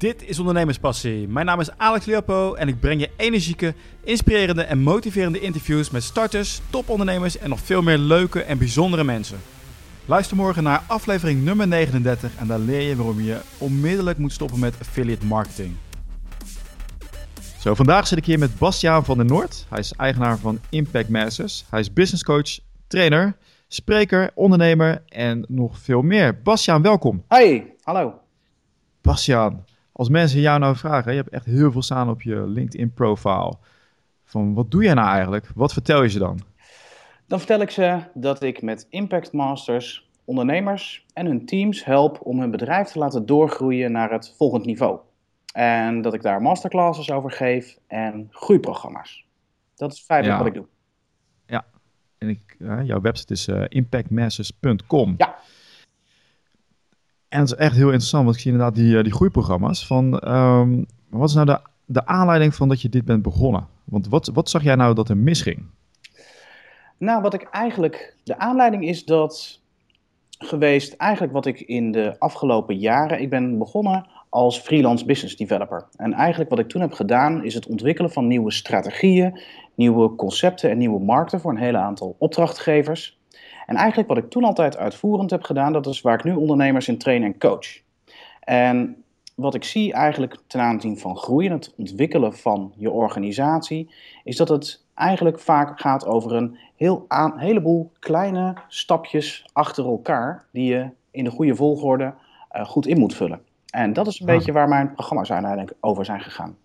Dit is Ondernemerspassie. Mijn naam is Alex Leopo en ik breng je energieke, inspirerende en motiverende interviews met starters, topondernemers en nog veel meer leuke en bijzondere mensen. Luister morgen naar aflevering nummer 39 en daar leer je waarom je onmiddellijk moet stoppen met affiliate marketing. Zo, vandaag zit ik hier met Bastiaan van der Noord. Hij is eigenaar van Impact Masters. Hij is business coach, trainer, spreker, ondernemer en nog veel meer. Bastiaan, welkom. Hey, hallo. Bastiaan, als mensen jou nou vragen, je hebt echt heel veel staan op je LinkedIn profile. Van wat doe jij nou eigenlijk? Wat vertel je ze dan? Dan vertel ik ze dat ik met Impact Masters ondernemers en hun teams help om hun bedrijf te laten doorgroeien naar het volgende niveau. En dat ik daar masterclasses over geef en groeiprogramma's. Dat is feitelijk Ja. wat ik doe. Ja, en ik, jouw website is eh, impactmasters.com. Ja. En het is echt heel interessant, want ik zie inderdaad die, eh, die groeiprogramma's. Van, ehm, wat is nou de, de aanleiding van dat je dit bent begonnen? Want wat, wat zag jij nou dat er misging? Nou, wat ik eigenlijk. De aanleiding is dat geweest, eigenlijk wat ik in de afgelopen jaren. Ik ben begonnen als freelance business developer. En eigenlijk wat ik toen heb gedaan, is het ontwikkelen van nieuwe strategieën, nieuwe concepten en nieuwe markten voor een hele aantal opdrachtgevers. En eigenlijk wat ik toen altijd uitvoerend heb gedaan, dat is waar ik nu ondernemers in train en coach. En wat ik zie eigenlijk ten aanzien van groeien, het ontwikkelen van je organisatie, is dat het eigenlijk vaak gaat over een heel aan, heleboel kleine stapjes achter elkaar die je in de goede volgorde eh, goed in moet vullen. En dat is een beetje waar mijn programma's uiteindelijk over zijn gegaan.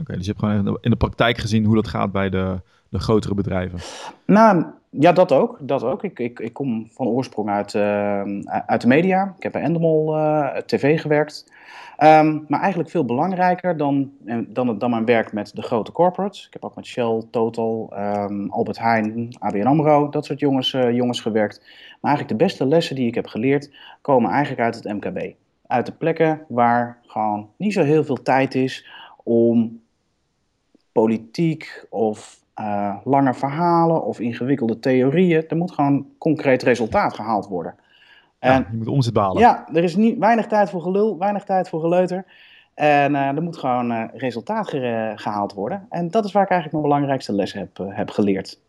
Oké, dus je hebt gewoon in de- praktijk gezien hoe dat gaat bij de, de grotere bedrijven. Nou, ja, dat ook. Dat ook. Ik, ik, ik kom van oorsprong uit, eh, uit de media. Ik heb bij Endemol eh, TV gewerkt. Ehm, maar eigenlijk veel belangrijker dan, eh, dan, dan mijn werk met de grote corporates. Ik heb ook met Shell, Total, ehm, Albert Heijn, ABN AMRO, dat soort jongens, jongens gewerkt. Maar eigenlijk de beste lessen die ik heb geleerd komen eigenlijk uit het MKB. Uit de plekken waar gewoon niet zo heel veel tijd is om politiek of eh, lange verhalen of ingewikkelde theorieën. Er moet gewoon concreet resultaat gehaald worden. Ja, En je moet omzet behalen. ja, er is niet, weinig tijd voor gelul, weinig tijd voor geleuter. En eh, er moet gewoon eh, resultaat ge- gehaald worden. En dat is waar ik eigenlijk mijn belangrijkste les heb, heb geleerd.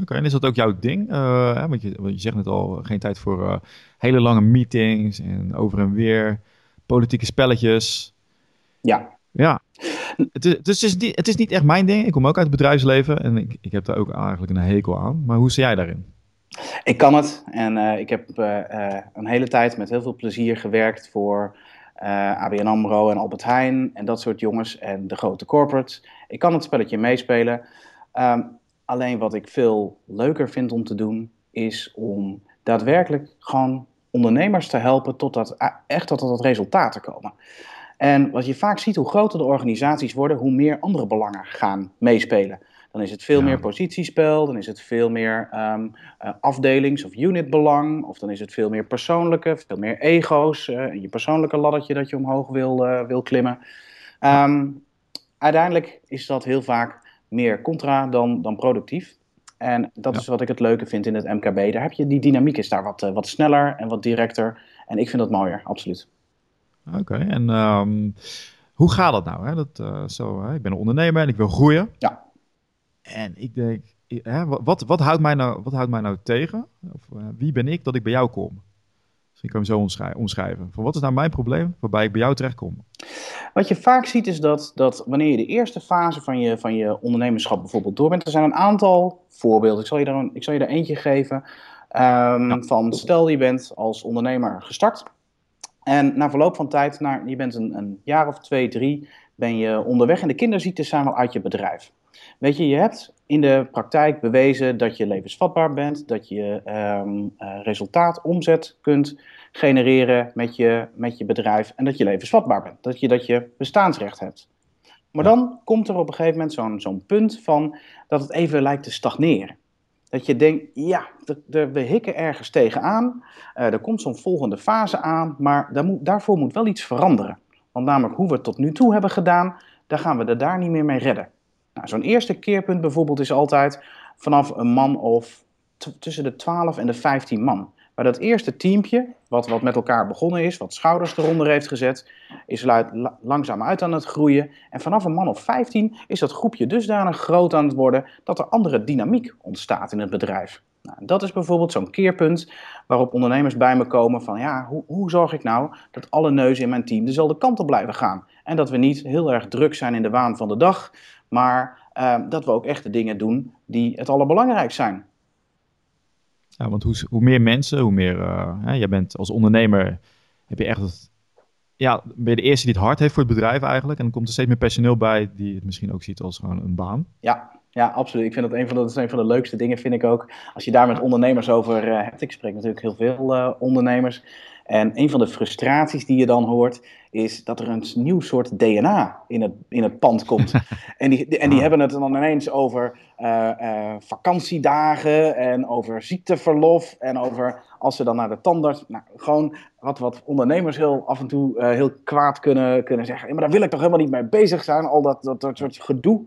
Oké, en is dat ook jouw ding? Hè, want, je, want je zegt net al, geen tijd voor hele lange meetings en over en weer, politieke spelletjes. Ja, Ja, het is, is, het, is niet, het is niet echt mijn ding. Ik kom ook uit het bedrijfsleven en ik, ik heb daar ook eigenlijk een hekel aan. Maar hoe zie jij daarin? ik kan het. En eh, ik heb eh, eh, een hele tijd met heel veel plezier gewerkt voor ABN AMRO en Albert Heijn en dat soort jongens en de grote corporates. Ik kan het spelletje meespelen. Ehm, alleen wat ik veel leuker vind om te doen, is om daadwerkelijk gewoon ondernemers te helpen tot dat, echt tot dat resultaat te komen. En wat je vaak ziet, hoe groter de organisaties worden, hoe meer andere belangen gaan meespelen. Dan is het veel Ja. meer positiespel, dan is het veel meer ehm, eh, afdelings- of unitbelang, of dan is het veel meer persoonlijke, veel meer ego's, eh, je persoonlijke laddertje dat je omhoog wil, eh, wil klimmen. Ehm, uiteindelijk is dat heel vaak meer contra dan, dan productief. En dat Ja. is wat ik het leuke vind in het MKB. Daar heb je die dynamiek is daar wat, wat sneller en wat directer. En ik vind dat mooier, absoluut. Oké, en ehm, hoe gaat dat nou? Hè? Dat, eh, zo, hè? Ik ben een ondernemer en ik wil groeien. Ja. En ik denk, hè, wat, wat, houdt mij nou, wat houdt mij nou tegen? Of, eh, wie ben ik dat ik bij jou kom? Misschien kan je hem zo omschrij- omschrijven. Van wat is nou mijn probleem waarbij ik bij jou terechtkom? Wat je vaak ziet is dat, dat wanneer je de eerste fase van je, van je ondernemerschap bijvoorbeeld door bent, er zijn een aantal voorbeelden. Ik zal je er, een, ik zal je er eentje geven. ehm, Van stel je bent als ondernemer gestart. En na verloop van tijd, na, je bent een, een jaar of twee, drie, ben je onderweg en de kinderziektes zijn wel uit je bedrijf. Weet je, je hebt in de praktijk bewezen dat je levensvatbaar bent, dat je eh, resultaat, omzet kunt genereren met je, met je bedrijf en dat je levensvatbaar bent. Dat je, dat je bestaansrecht hebt. Maar dan komt er op een gegeven moment zo'n zo'n punt van dat het even lijkt te stagneren. Dat je denkt, ja, we hikken ergens tegenaan. Eh, er komt zo'n volgende fase aan, maar daar moet, daarvoor moet wel iets veranderen. Want namelijk hoe we het tot nu toe hebben gedaan, daar gaan we er daar niet meer mee redden. Nou, zo'n eerste keerpunt bijvoorbeeld is altijd vanaf een man of tussen de 12 en de 15 man. Maar dat eerste teampje, wat, wat met elkaar begonnen is, wat schouders eronder heeft gezet, is la, langzaam uit aan het groeien. En vanaf een man of 15 is dat groepje dusdanig groot aan het worden dat er andere dynamiek ontstaat in het bedrijf. Nou, dat is bijvoorbeeld zo'n keerpunt waarop ondernemers bij me komen van ja, hoe, hoe zorg ik nou dat alle neuzen in mijn team dezelfde kant op blijven gaan? En dat we niet heel erg druk zijn in de waan van de dag, maar uh, dat we ook echt de dingen doen die het allerbelangrijkst zijn. Ja, want hoe, hoe meer mensen, hoe meer. Uh, hè, jij bent als ondernemer. heb je echt. Ja, ben je de eerste die het hard heeft voor het bedrijf eigenlijk. En dan komt er steeds meer personeel bij die het misschien ook ziet als gewoon een baan. Ja, ja, absoluut. Ik vind dat een van de, dat is een van de leukste dingen, vind ik ook. Als je daar met ondernemers over uh, hebt. Ik spreek natuurlijk heel veel uh, ondernemers. En een van de frustraties die je dan hoort, is dat er een nieuw soort DNA in het, in het pand komt. en, die, en die ah. hebben het dan ineens over uh, uh, vakantiedagen en over ziekteverlof en over als ze dan naar de tandarts. Nou, gewoon wat, wat ondernemers heel af en toe uh, heel kwaad kunnen, kunnen zeggen. Ja, maar daar wil ik toch helemaal niet mee bezig zijn, al dat, dat, dat soort gedoe.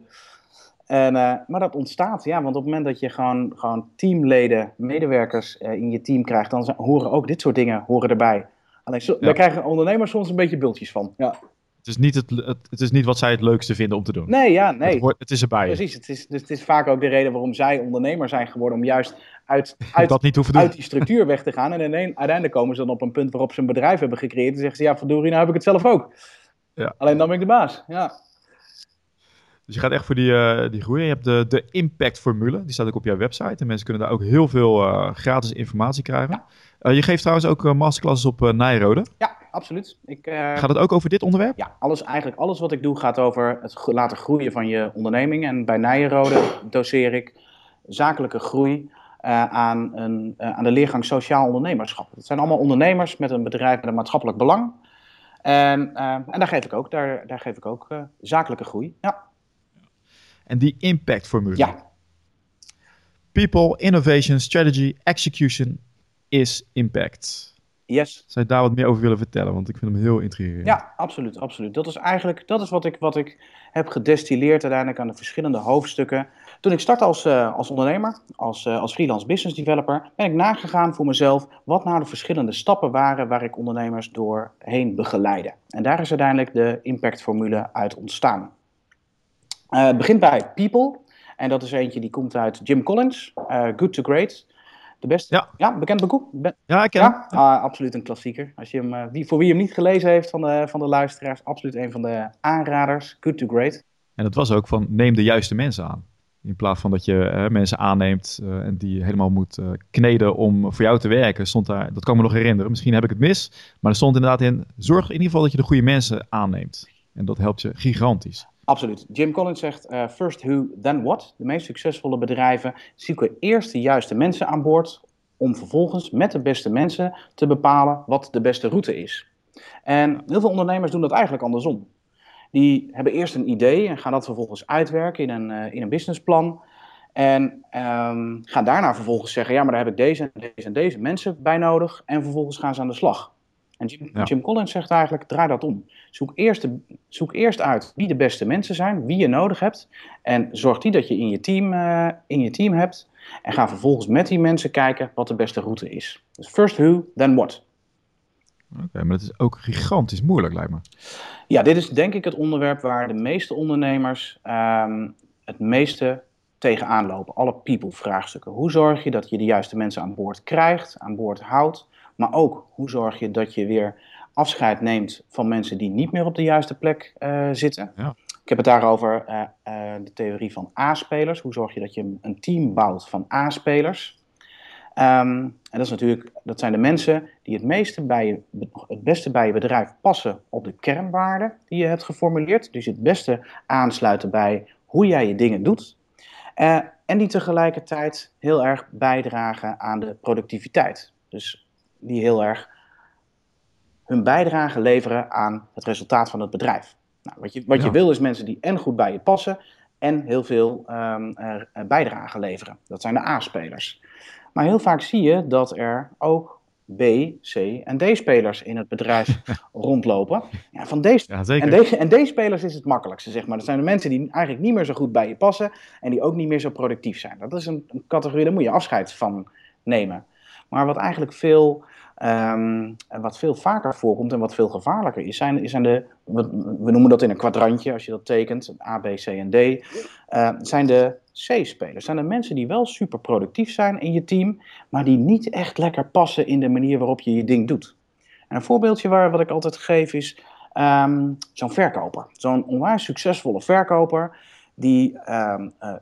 En, uh, maar dat ontstaat, ja, want op het moment dat je gewoon, gewoon teamleden, medewerkers uh, in je team krijgt, dan horen ook dit soort dingen horen erbij. Alleen, zo, ja. daar krijgen ondernemers soms een beetje bultjes van. Ja. Het is, niet het, het, het, is niet wat zij het leukste vinden om te doen. Nee, ja, nee. Het, hoort, het is erbij. Precies, het is, dus het is vaak ook de reden waarom zij ondernemer zijn geworden, om juist uit, uit, dat niet uit die structuur weg te gaan. En uiteindelijk komen ze dan op een punt waarop ze een bedrijf hebben gecreëerd en zeggen ze, ja, verdorie, nou heb ik het zelf ook. Ja. Alleen dan ben ik de baas, ja. Dus je gaat echt voor die, uh, die groei. Je hebt de, de impact-formule, die staat ook op jouw website. En mensen kunnen daar ook heel veel uh, gratis informatie krijgen. Ja. Uh, je geeft trouwens ook masterclasses op Nijrode. Ja, absoluut. Ik, gaat het ook over dit onderwerp? Ja, alles, eigenlijk alles wat ik doe gaat over het laten groeien van je onderneming. En bij Nijrode doseer ik zakelijke groei aan, een, aan de leergang sociaal ondernemerschap. Het zijn allemaal ondernemers met een bedrijf met een maatschappelijk belang. En, en daar geef ik ook, daar, daar geef ik ook zakelijke groei. Ja. En die impact-formule. Ja. People, innovation, strategy, execution is impact. Yes. Zou je daar wat meer over willen vertellen? Want ik vind hem heel intrigerend. Ja, absoluut, absoluut. Dat is eigenlijk dat is wat, ik, wat ik heb gedestilleerd uiteindelijk aan de verschillende hoofdstukken. Toen ik startte als, uh, als ondernemer, als, uh, als freelance business developer, ben ik nagegaan voor mezelf wat nou de verschillende stappen waren waar ik ondernemers doorheen begeleide. En daar is uiteindelijk de impactformule uit ontstaan. Uh, het begint bij People. En dat is eentje die komt uit Jim Collins, uh, Good to Great. De beste, ja. ja bekend boek? Be ja, ik ken ja? Ah, absoluut een klassieker. Als je hem, uh, wie, voor wie hem niet gelezen heeft van de, van de luisteraars, absoluut een van de aanraders. Good to Great. En dat was ook van neem de juiste mensen aan. In plaats van dat je mensen aanneemt en die helemaal moet kneden om voor jou te werken, stond daar, dat kan me nog herinneren, misschien heb ik het mis, maar er stond inderdaad in, zorg in ieder geval dat je de goede mensen aanneemt. En dat helpt je gigantisch. Absoluut. Jim Collins zegt: uh, First who, then what. De meest succesvolle bedrijven zoeken eerst de juiste mensen aan boord. Om vervolgens met de beste mensen te bepalen wat de beste route is. En heel veel ondernemers doen dat eigenlijk andersom. Die hebben eerst een idee en gaan dat vervolgens uitwerken in een, uh, in een businessplan. En um, gaan daarna vervolgens zeggen: Ja, maar daar heb ik deze en deze en deze mensen bij nodig. En vervolgens gaan ze aan de slag. En Jim, Jim, Collins zegt eigenlijk, draai dat om. Zoek eerst, zoek eerst uit wie de beste mensen zijn, wie je nodig hebt. En zorg die dat je in je team, uh, in je team hebt. En ga vervolgens met die mensen kijken wat de beste route is. Dus first who, then what. Oké, okay, maar dat is ook gigantisch moeilijk, lijkt me. Ja, dit is denk ik het onderwerp waar de meeste ondernemers um, het meeste tegenaan lopen. Alle people-vraagstukken. Hoe zorg je dat je de juiste mensen aan boord krijgt, aan boord houdt? Maar ook hoe zorg je dat je weer afscheid neemt van mensen die niet meer op de juiste plek uh, zitten. Ja. Ik heb het daarover uh, uh, de theorie van A-spelers. Hoe zorg je dat je een team bouwt van A-spelers? Um, en dat, is natuurlijk, dat zijn de mensen die het, meeste bij je, het beste bij je bedrijf passen op de kernwaarden die je hebt geformuleerd. Dus het beste aansluiten bij hoe jij je dingen doet. en die tegelijkertijd heel erg bijdragen aan de productiviteit. Dus die heel erg hun bijdrage leveren aan het resultaat van het bedrijf. Nou, wat je, wat je wil is mensen die en goed bij je passen en heel veel um, bijdrage leveren. Dat zijn de A-spelers. Maar heel vaak zie je dat er ook B, C en D-spelers in het bedrijf rondlopen. Ja, van deze, ja, en, en D-spelers is het makkelijkste, zeg maar. Dat zijn de mensen die eigenlijk niet meer zo goed bij je passen en die ook niet meer zo productief zijn. Dat is een, een categorie, daar moet je afscheid van nemen. Maar wat eigenlijk veel, um, wat veel vaker voorkomt en wat veel gevaarlijker is, zijn, de, we noemen dat in een kwadrantje als je dat tekent, A, B, C en D, uh, zijn de C-spelers. Zijn de mensen die wel super productief zijn in je team, maar die niet echt lekker passen in de manier waarop je je ding doet. En een voorbeeldje waar, wat ik altijd geef is um, zo'n verkoper. Zo'n onwijs succesvolle verkoper die um, uh,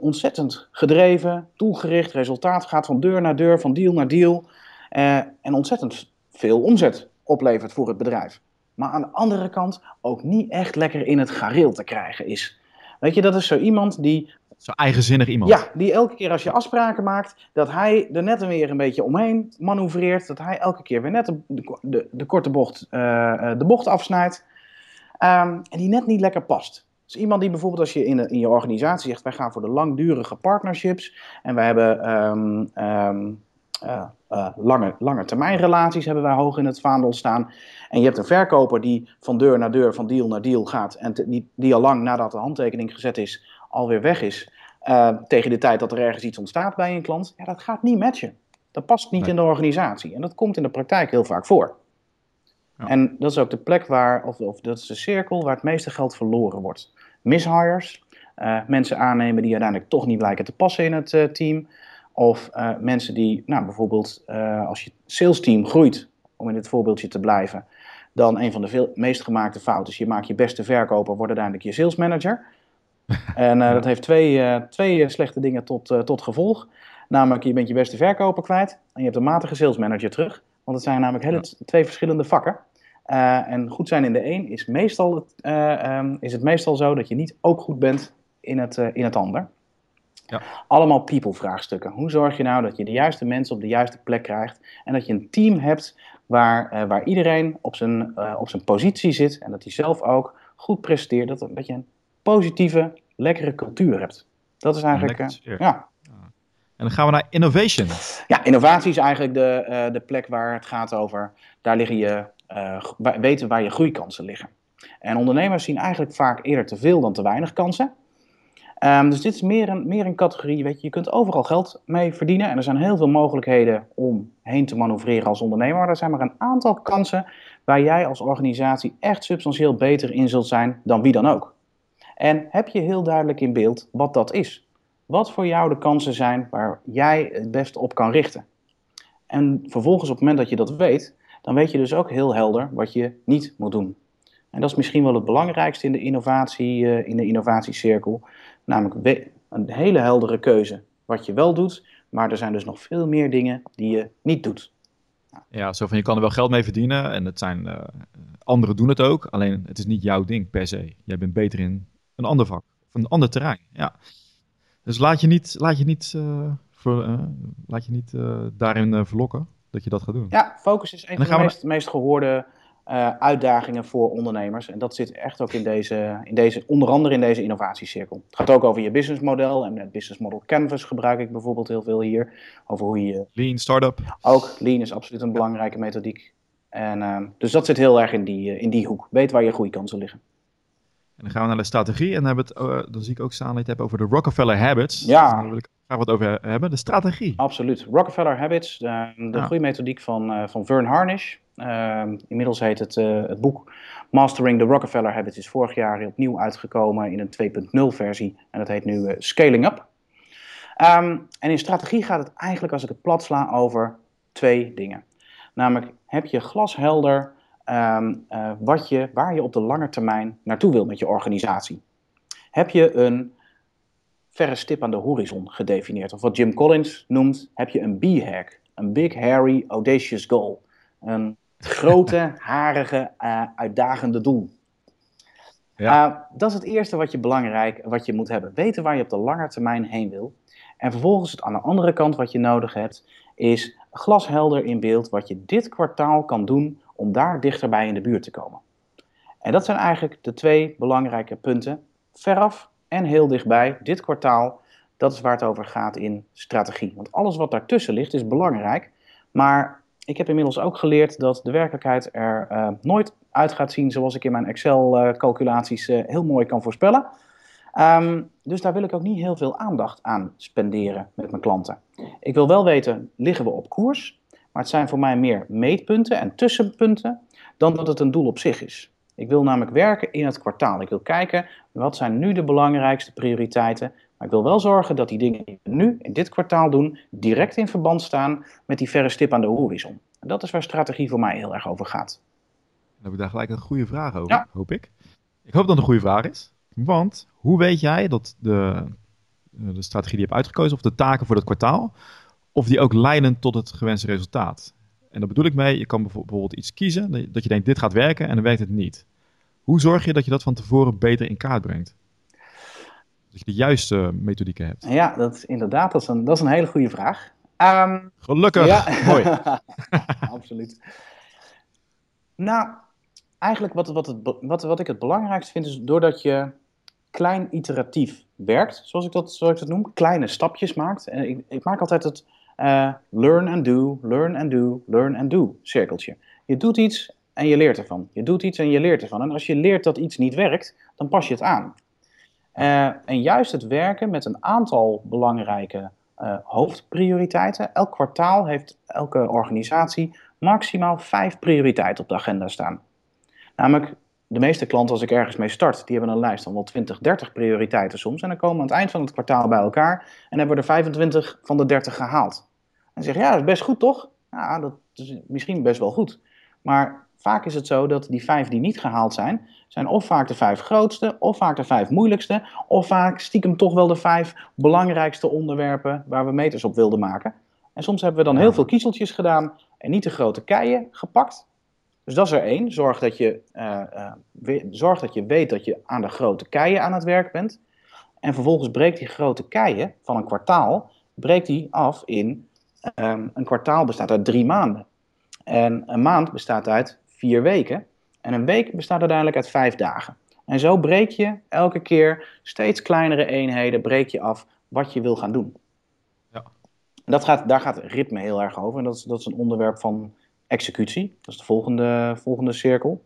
ontzettend gedreven, doelgericht, resultaat gaat van deur naar deur, van deal naar deal uh, en ontzettend veel omzet oplevert voor het bedrijf. Maar aan de andere kant ook niet echt lekker in het gareel te krijgen is. Weet je, dat is zo iemand die Zo'n eigenzinnig iemand. Ja, die elke keer als je afspraken maakt, dat hij er net weer een beetje omheen manoeuvreert. Dat hij elke keer weer net de, de, de korte bocht, uh, de bocht afsnijdt. Um, en die net niet lekker past. Dus iemand die bijvoorbeeld als je in, in je organisatie zegt, wij gaan voor de langdurige partnerships. En wij hebben um, um, uh, uh, lange, lange termijn relaties hebben wij hoog in het vaandel staan. En je hebt een verkoper die van deur naar deur, van deal naar deal gaat. En te, die, die al lang nadat de handtekening gezet is, alweer weg is. Uh, tegen de tijd dat er ergens iets ontstaat bij een klant. Ja, dat gaat niet matchen. Dat past niet nee. in de organisatie. En dat komt in de praktijk heel vaak voor. Ja. En dat is ook de plek waar, of, of dat is de cirkel waar het meeste geld verloren wordt. Mishires, uh, mensen aannemen die uiteindelijk toch niet blijken te passen in het uh, team. Of uh, mensen die, nou bijvoorbeeld, als je sales team groeit, om in dit voorbeeldje te blijven, dan een van de veel, meest gemaakte fouten is: je maakt je beste verkoper, wordt uiteindelijk je sales manager. En dat heeft twee, twee slechte dingen tot, tot gevolg. Namelijk, je bent je beste verkoper kwijt en je hebt een matige sales manager terug. Want het zijn namelijk hele twee verschillende vakken. En goed zijn in de een is, meestal het, um, is het meestal zo dat je niet ook goed bent in het, in het ander. Ja. Allemaal people vraagstukken. Hoe zorg je nou dat je de juiste mensen op de juiste plek krijgt en dat je een team hebt waar, waar iedereen op zijn, op zijn positie zit en dat hij zelf ook goed presteert. Dat, dat je een positieve, lekkere cultuur hebt. Dat is eigenlijk. Ja. En dan gaan we naar innovation. Ja, innovatie is eigenlijk de, uh, de plek waar het gaat over. Daar liggen je, uh, weten waar je groeikansen liggen. En ondernemers zien eigenlijk vaak eerder te veel dan te weinig kansen. Um, dus dit is meer een, meer een categorie, weet je, je kunt overal geld mee verdienen en er zijn heel veel mogelijkheden om heen te manoeuvreren als ondernemer, maar er zijn maar een aantal kansen waar jij als organisatie echt substantieel beter in zult zijn dan wie dan ook. En heb je heel duidelijk in beeld wat dat is? Wat voor jou de kansen zijn waar jij het beste op kan richten? En vervolgens, op het moment dat je dat weet, dan weet je dus ook heel helder wat je niet moet doen. En dat is misschien wel het belangrijkste in de, innovatie, uh, in de innovatiecirkel. Namelijk een hele heldere keuze wat je wel doet, maar er zijn dus nog veel meer dingen die je niet doet. Ja, zo van je kan er wel geld mee verdienen en het zijn, uh, anderen doen het ook, alleen het is niet jouw ding per se. Jij bent beter in een ander vak, of een ander terrein. Ja. Dus laat je niet, laat je niet, uh, laat je niet daarin verlokken dat je dat gaat doen. Ja, focus is een van de meest, meest gehoorde uitdagingen voor ondernemers. En dat zit echt ook in deze, in deze, onder andere in deze innovatiecirkel. Het gaat ook over je businessmodel. En het business model canvas gebruik ik bijvoorbeeld heel veel hier. Over hoe je... Lean startup. Ook, lean is absoluut een belangrijke methodiek. En, dus dat zit heel erg in die, in die hoek. Weet waar je groeikansen liggen. En dan gaan we naar de strategie en dan, het, uh, dan zie ik ook staan dat je het hebt over de Rockefeller Habits. Ja. Daar wil ik graag wat over hebben. De strategie. Absoluut. Rockefeller Habits, uh, de ja. groeimethodiek van, uh, van Vern Harnish. inmiddels heet het, het boek Mastering the Rockefeller Habits is vorig jaar opnieuw uitgekomen in een 2.0 versie. En dat heet nu Scaling Up. Um, en in strategie gaat het eigenlijk, als ik het plat sla, over twee dingen. Namelijk, heb je glashelder um, uh, wat je, waar je op de lange termijn naartoe wil met je organisatie. Heb je een verre stip aan de horizon gedefinieerd? Of wat Jim Collins noemt, heb je een B-hack, een big, hairy, audacious goal. Een grote, harige, uh, uitdagende doel. Ja. Uh, dat is het eerste wat je belangrijk, wat je moet hebben. Weten waar je op de lange termijn heen wil. En vervolgens het aan de andere kant wat je nodig hebt, is glashelder in beeld wat je dit kwartaal kan doen om daar dichterbij in de buurt te komen. En dat zijn eigenlijk de twee belangrijke punten. Veraf en heel dichtbij, dit kwartaal, dat is waar het over gaat in strategie. Want alles wat daartussen ligt is belangrijk, maar ik heb inmiddels ook geleerd dat de werkelijkheid er uh, nooit uit gaat zien zoals ik in mijn Excel-calculaties uh, heel mooi kan voorspellen. Um, dus daar wil ik ook niet heel veel aandacht aan spenderen met mijn klanten. Ik wil wel weten, liggen we op koers? Maar het zijn voor mij meer meetpunten en tussenpunten dan dat het een doel op zich is. Ik wil namelijk werken in het kwartaal. Ik wil kijken, wat zijn nu de belangrijkste prioriteiten? Maar ik wil wel zorgen dat die dingen die we nu in dit kwartaal doen, direct in verband staan met die verre stip aan de horizon. En dat is waar strategie voor mij heel erg over gaat. Dan heb ik daar gelijk een goede vraag over, hoop ik. Ik hoop dat het een goede vraag is. Want hoe weet jij dat de, eh, de strategie die je hebt uitgekozen, of de taken voor dat kwartaal, of die ook leiden tot het gewenste resultaat? En daar bedoel ik mee, je kan bijvoorbeeld iets kiezen, dat je denkt dit gaat werken en dan werkt het niet. Hoe zorg je dat je dat van tevoren beter in kaart brengt? Dat je de juiste methodieken hebt. Ja, dat is inderdaad, dat is een, dat is een hele goede vraag. Ehm, Gelukkig, ja. mooi. Absoluut. Nou, eigenlijk wat, wat, het, wat, wat ik het belangrijkste vind is doordat je klein iteratief werkt, zoals ik dat, zoals ik dat noem, kleine stapjes maakt. En ik, ik maak altijd het uh, learn and do, learn and do, learn and do cirkeltje. Je doet iets en je leert ervan. Je doet iets en je leert ervan. En als je leert dat iets niet werkt, dan pas je het aan. Uh, en juist het werken met een aantal belangrijke uh, hoofdprioriteiten. Elk kwartaal heeft elke organisatie maximaal vijf prioriteiten op de agenda staan. Namelijk, de meeste klanten, als ik ergens mee start, die hebben een lijst van wel 20, 30 prioriteiten soms. En dan komen we aan het eind van het kwartaal bij elkaar en hebben we er 25 van de 30 gehaald. En zeggen, ja, dat is best goed toch? Ja, dat is misschien best wel goed. Maar vaak is het zo dat die vijf die niet gehaald zijn, zijn of vaak de vijf grootste, of vaak de vijf moeilijkste, of vaak stiekem toch wel de vijf belangrijkste onderwerpen waar we meters op wilden maken. En soms hebben we dan heel veel kiezeltjes gedaan en niet de grote keien gepakt. Dus dat is er één. Zorg dat je, uh, uh, zorg dat je weet dat je aan de grote keien aan het werk bent. En vervolgens breekt die grote keien van een kwartaal breekt die af in um, een kwartaal bestaat uit drie maanden. En een maand bestaat uit vier weken. En een week bestaat uiteindelijk uit vijf dagen. En zo breek je elke keer steeds kleinere eenheden breek je af wat je wil gaan doen. Ja. Dat gaat, daar gaat ritme heel erg over. En dat is, dat is een onderwerp van executie. Dat is de volgende, volgende cirkel.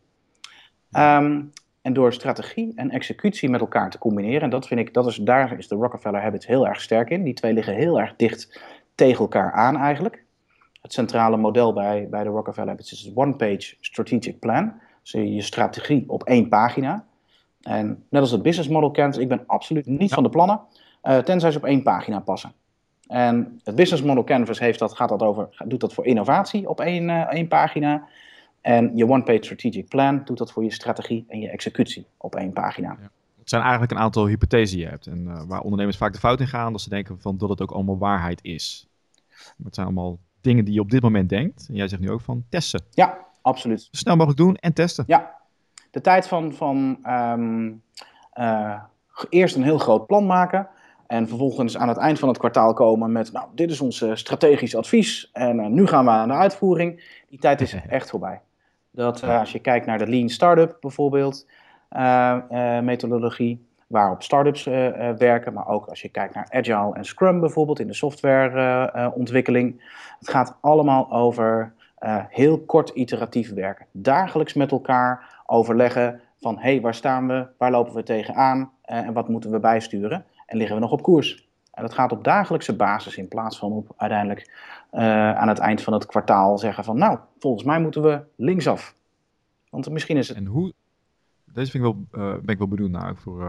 Um, en door strategie en executie met elkaar te combineren, en dat vind ik, dat is, daar is de Rockefeller Habits heel erg sterk in. Die twee liggen heel erg dicht tegen elkaar aan eigenlijk. Het centrale model bij, bij de Rockefeller Habits is het one-page strategic plan. Dus je strategie op één pagina. En net als het business model kent, ik ben absoluut niet van de plannen, uh, tenzij ze op één pagina passen. En het Business Model Canvas heeft dat, gaat dat over, doet dat voor innovatie op één, uh, één pagina. En je One-Page Strategic Plan doet dat voor je strategie en je executie op één pagina. Ja. Zijn eigenlijk een aantal hypothesen die je hebt. En uh, waar ondernemers vaak de fout in gaan, dat ze denken van dat het ook allemaal waarheid is. het zijn allemaal dingen die je op dit moment denkt. En jij zegt nu ook van testen. Ja, absoluut. Zo snel mogelijk doen en testen. Ja, de tijd van, van um, uh, eerst een heel groot plan maken en vervolgens aan het eind van het kwartaal komen met, nou, dit is ons strategisch advies en uh, nu gaan we aan de uitvoering. Die tijd is echt voorbij. Dat uh, als je kijkt naar de Lean Startup bijvoorbeeld, methodologie, waarop startups werken, maar ook als je kijkt naar Agile en Scrum bijvoorbeeld in de softwareontwikkeling. het gaat allemaal over heel kort iteratief werken. Dagelijks met elkaar overleggen van, hé, hey, waar staan we, waar lopen we tegenaan en wat moeten we bijsturen en liggen we nog op koers. En dat gaat op dagelijkse basis in plaats van op uiteindelijk uh, aan het eind van het kwartaal zeggen van nou, volgens mij moeten we linksaf. Want misschien is het... En hoe, deze vind ik wel, uh, ben ik wel benieuwd naar. Voor,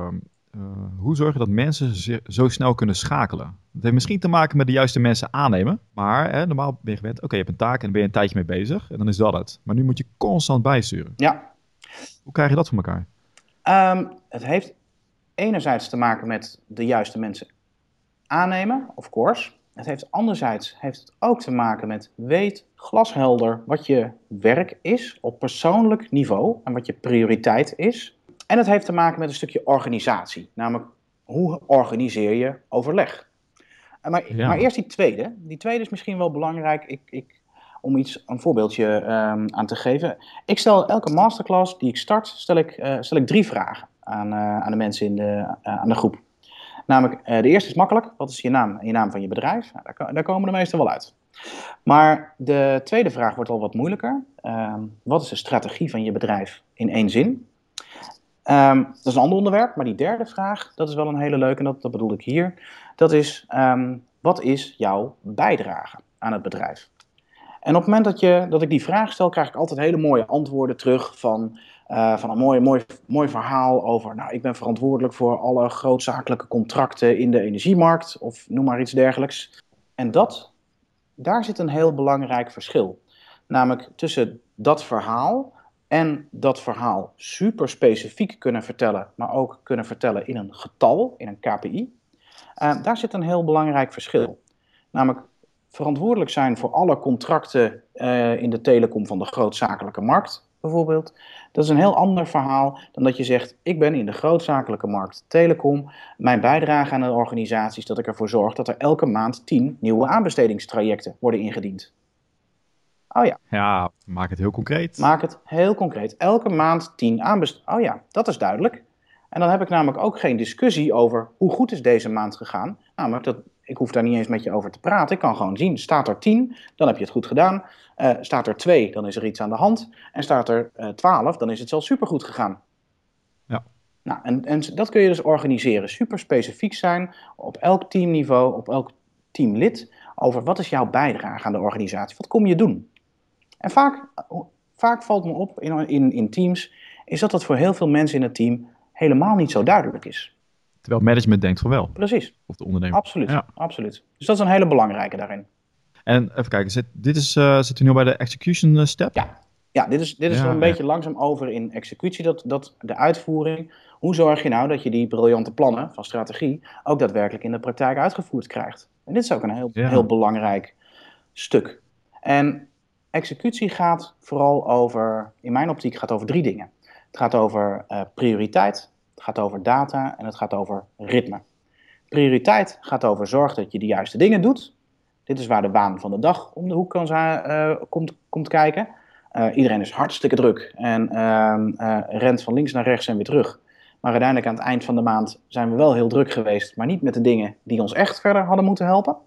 uh, hoe zorgen dat mensen zo snel kunnen schakelen? Het heeft misschien te maken met de juiste mensen aannemen. Maar hè, normaal ben je gewend, oké, okay, je hebt een taak en dan ben je een tijdje mee bezig. En dan is dat het. Maar nu moet je constant bijsturen. Ja. Hoe krijg je dat voor elkaar? Um, het heeft enerzijds te maken met de juiste mensen aannemen, of course. Het heeft anderzijds heeft het ook te maken met weet glashelder wat je werk is op persoonlijk niveau en wat je prioriteit is. En het heeft te maken met een stukje organisatie, namelijk hoe organiseer je overleg. Maar, ja. maar eerst die tweede. Die tweede is misschien wel belangrijk. Ik, ik, om iets, een voorbeeldje um, aan te geven. Ik stel elke masterclass die ik start, stel ik, uh, stel ik drie vragen aan, uh, aan de mensen in de, uh, aan de groep. Namelijk, uh, de eerste is makkelijk. Wat is je naam en je naam van je bedrijf? Nou, daar, daar, komen de meesten wel uit. Maar de tweede vraag wordt al wat moeilijker. Uh, wat is de strategie van je bedrijf in één zin? Um, dat is een ander onderwerp, maar die derde vraag, dat is wel een hele leuke en dat, bedoel ik hier. Dat is, um, wat is jouw bijdrage aan het bedrijf? En op het moment dat, je, dat ik die vraag stel, krijg ik altijd hele mooie antwoorden terug van, uh, van een mooi, mooi, mooi verhaal over, nou, ik ben verantwoordelijk voor alle grootzakelijke contracten in de energiemarkt, of noem maar iets dergelijks. En dat, daar zit een heel belangrijk verschil. Namelijk tussen dat verhaal en dat verhaal super specifiek kunnen vertellen, maar ook kunnen vertellen in een getal, in een KPI. Uh, daar zit een heel belangrijk verschil. Namelijk verantwoordelijk zijn voor alle contracten uh, in de telecom van de grootzakelijke markt, bijvoorbeeld. Dat is een heel ander verhaal dan dat je zegt: Ik ben in de grootzakelijke markt telecom. Mijn bijdrage aan de organisatie is dat ik ervoor zorg dat er elke maand 10 nieuwe aanbestedingstrajecten worden ingediend. Oh ja. Ja, maak het heel concreet. Maak het heel concreet. Elke maand 10 aanbestedingen. Oh ja, dat is duidelijk. En dan heb ik namelijk ook geen discussie over hoe goed is deze maand gegaan. Namelijk, dat, ik hoef daar niet eens met je over te praten. Ik kan gewoon zien, staat er 10, dan heb je het goed gedaan. Uh, staat er 2, dan is er iets aan de hand. En staat er uh, eh, 12, dan is het zelfs supergoed gegaan. Ja. Nou, en, en dat kun je dus organiseren. Super specifiek zijn op elk teamniveau, op elk teamlid. Over wat is jouw bijdrage aan de organisatie? Wat kom je doen? En vaak, vaak valt me op in, in, in teams, is dat dat voor heel veel mensen in het team helemaal niet zo duidelijk is. Terwijl management denkt van wel. Precies. Of de ondernemer. Absoluut, ja. absoluut. Dus dat is een hele belangrijke daarin. En even kijken, zit, dit is, uh, zit u nu bij de execution eh, step? Ja, ja dit is, dit is ja, een beetje langzaam over in executie, dat, dat, de uitvoering. Hoe zorg je nou dat je die briljante plannen van strategie ook daadwerkelijk in de praktijk uitgevoerd krijgt? En dit is ook een heel, heel belangrijk stuk. En executie gaat vooral over, in mijn optiek, gaat over drie dingen. Het gaat over uh, prioriteit, het gaat over data en het gaat over ritme. Prioriteit gaat over zorg dat je de juiste dingen doet. Dit is waar de baan van de dag om de hoek kan uh, komt, komt kijken. Uh, iedereen is hartstikke druk en ehm, rent van links naar rechts en weer terug. Maar uiteindelijk aan het eind van de maand zijn we wel heel druk geweest, maar niet met de dingen die ons echt verder hadden moeten helpen.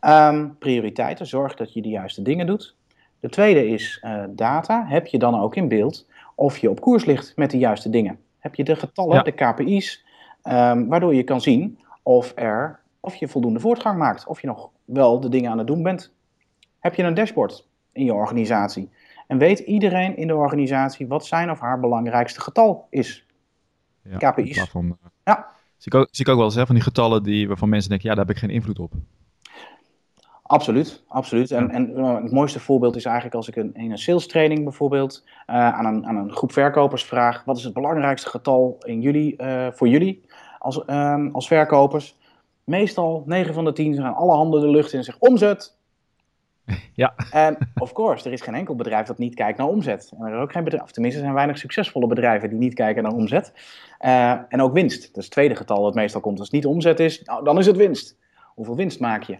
Um, prioriteiten, zorg dat je de juiste dingen doet. De tweede is data. Heb je dan ook in beeld of je op koers ligt met de juiste dingen? Heb je de getallen, de KPI's, um, waardoor je kan zien of, er, of je voldoende voortgang maakt, of je nog wel de dingen aan het doen bent. Heb je een dashboard in je organisatie? En weet iedereen in de organisatie wat zijn of haar belangrijkste getal is? Ja, KPI's. Van, uh, ja. Zie ik, ook, zie ik ook wel eens hè, van die getallen die, waarvan mensen denken, ja, daar heb ik geen invloed op. Absoluut, absoluut. En, en uh, het mooiste voorbeeld is eigenlijk als ik een, in een sales training bijvoorbeeld uh, aan, een, aan een groep verkopers vraag: wat is het belangrijkste getal in jullie, uh, voor jullie als, um, als verkopers? Meestal 9 van de 10 gaan alle handen de lucht in en zeggen omzet. Ja. En of course, er is geen enkel bedrijf dat niet kijkt naar omzet. En er is ook geen bedrijf, of tenminste, er zijn weinig succesvolle bedrijven die niet kijken naar omzet. en ook winst. Dat is het tweede getal dat meestal komt. Als het niet omzet is, nou, dan is het winst. Hoeveel winst maak je?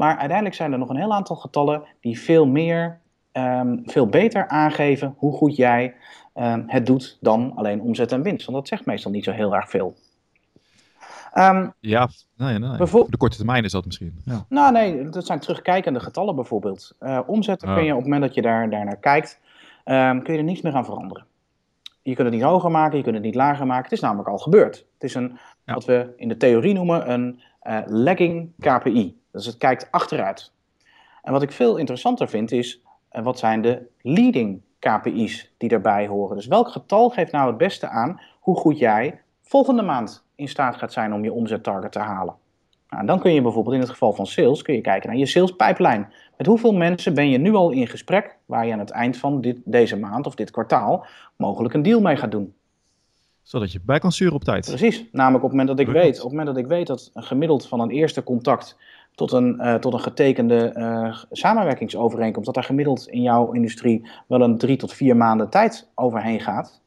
Maar uiteindelijk zijn er nog een heel aantal getallen die veel meer, um, veel beter aangeven hoe goed jij um, het doet dan alleen omzet en winst. Want dat zegt meestal niet zo heel erg veel. Um, ja, nee, nee. de korte termijn is dat misschien. Ja. Nou nee, dat zijn terugkijkende getallen bijvoorbeeld. Uh, omzetten kun je op het moment dat je daar, daar naar kijkt, kun je er niets meer aan veranderen. Je kunt het niet hoger maken, je kunt het niet lager maken. Het is namelijk al gebeurd. Het is een, ja. wat we in de theorie noemen, een uh, lagging KPI. Dus het kijkt achteruit. En wat ik veel interessanter vind is, uh, wat zijn de leading KPI's die daarbij horen? Dus welk getal geeft nou het beste aan hoe goed jij volgende maand in staat gaat zijn om je omzettarget te halen? Nou, dan kun je bijvoorbeeld in het geval van sales, kun je kijken naar je sales pipeline. Met hoeveel mensen ben je nu al in gesprek waar je aan het eind van dit, deze maand of dit kwartaal mogelijk een deal mee gaat doen? Zodat je bij kan sturen op tijd. Precies. Namelijk op het moment dat ik weet, op het moment dat ik weet dat een gemiddeld van een eerste contact tot een, uh, tot een getekende uh, samenwerkingsovereenkomst, dat daar gemiddeld in jouw industrie wel een drie tot vier maanden tijd overheen gaat.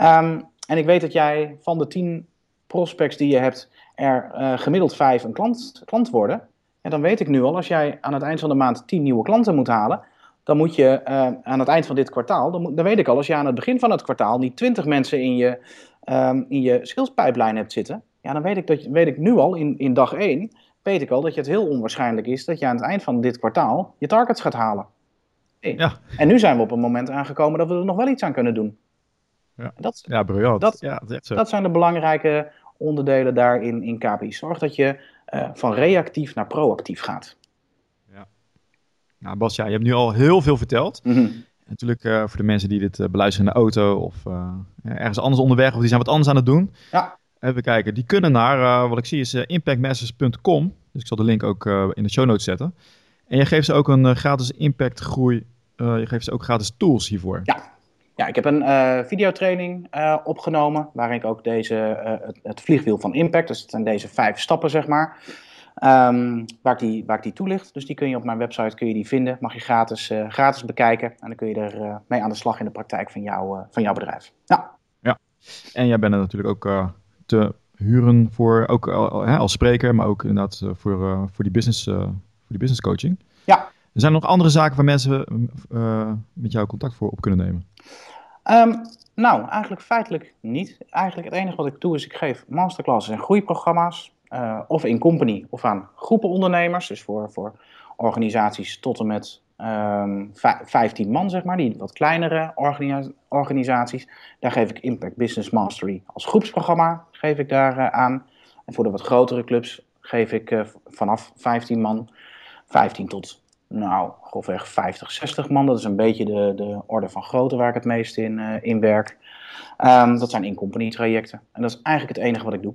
Um, en ik weet dat jij van de tien prospects die je hebt, er uh, gemiddeld vijf een klant, klant worden. En dan weet ik nu al, als jij aan het eind van de maand tien nieuwe klanten moet halen, dan moet je aan het eind van dit kwartaal, dan, dan, weet ik al, als je aan het begin van het kwartaal niet twintig mensen in je, um, in je skills pipeline hebt zitten, ja, dan weet ik, dat, weet ik nu al in, in dag één weet ik al dat je het heel onwaarschijnlijk is dat je aan het eind van dit kwartaal je targets gaat halen. Ja. En nu zijn we op een moment aangekomen dat we er nog wel iets aan kunnen doen. Ja, dat, ja briljant. Dat, ja, dat, dat zijn de belangrijke onderdelen daarin in KPI. Zorg dat je uh, van reactief naar proactief gaat. Ja. Nou Bas, ja, je hebt nu al heel veel verteld. Mm Natuurlijk uh, voor de mensen die dit uh, beluisteren in de auto of ergens anders onderweg of die zijn wat anders aan het doen. Ja. Even kijken, die kunnen naar, wat ik zie is impactmasters.com. Dus ik zal de link ook in de show notes zetten. En je geeft ze ook een gratis impact groei, je geeft ze ook gratis tools hiervoor. Ja, ja, ik heb een uh, videotraining uh, opgenomen, waarin ik ook deze, uh, het, het, vliegwiel van Impact, dus het zijn deze vijf stappen zeg maar, um, waar, ik die, waar ik die toelicht. Dus die kun je op mijn website kun je die vinden, mag je gratis, gratis bekijken en dan kun je er mee aan de slag in de praktijk van, jou, van jouw bedrijf. Ja. ja, en jij bent er natuurlijk ook te huren voor, ook als spreker, maar ook inderdaad voor, voor, die business, voor die business coaching. Ja. Er zijn er nog andere zaken waar mensen met jou contact voor op kunnen nemen? Um, nou, eigenlijk feitelijk niet. Eigenlijk het enige wat ik doe is ik geef masterclasses en groeiprogramma's. Uh, of in company of aan groepen ondernemers. Dus voor, voor organisaties tot en met um, ehm, 15 man, zeg maar. Die wat kleinere organisa organisaties. Daar geef ik Impact Business Mastery als groepsprogramma geef ik daar uh, aan. En voor de wat grotere clubs geef ik uh, vanaf 15 man 15 tot nou, grofweg 50, 60 man. Dat is een beetje de, de orde van grootte waar ik het meest in, uh, in werk. Um, dat zijn in-company trajecten. En dat is eigenlijk het enige wat ik doe.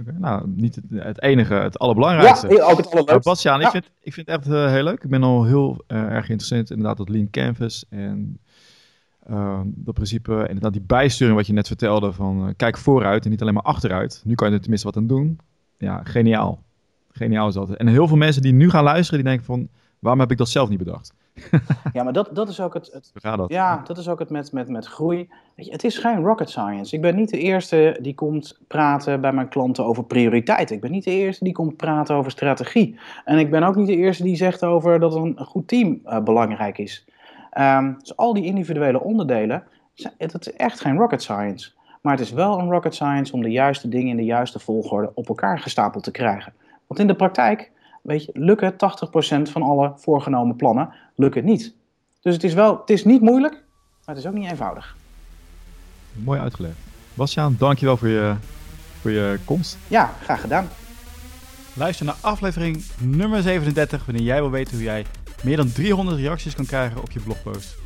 Okay, nou, niet het, het, enige, het allerbelangrijkste. Ja, ook het allerleukste. Bastiaan, ja. ik, vind, ik vind het echt uh, heel leuk. Ik ben al heel uh, erg geïnteresseerd inderdaad dat Lean Canvas en uh, dat principe, inderdaad die bijsturing wat je net vertelde van kijk vooruit en niet alleen maar achteruit. Nu kan je er tenminste wat aan doen. Ja, geniaal. Geniaal is dat. En heel veel mensen die nu gaan luisteren, die denken van, waarom heb ik dat zelf niet bedacht? Ja, maar dat, dat is ook het, het dat? Ja, dat is ook het met, met, met groei. Weet je, het is geen rocket science. Ik ben niet de eerste die komt praten bij mijn klanten over prioriteit. Ik ben niet de eerste die komt praten over strategie. En ik ben ook niet de eerste die zegt over dat een goed team uh, belangrijk is. Um, dus al die individuele onderdelen, het is echt geen rocket science. Maar het is wel een rocket science om de juiste dingen in de juiste volgorde op elkaar gestapeld te krijgen. Want in de praktijk, weet je, lukken 80% van alle voorgenomen plannen lukken niet. Dus het is wel, het is niet moeilijk, maar het is ook niet eenvoudig. Mooi uitgelegd. Bastiaan, dankjewel voor je, voor je komst. Ja, graag gedaan. Luister naar aflevering nummer 37 wanneer jij wil weten hoe jij meer dan 300 reacties kan krijgen op je blogpost.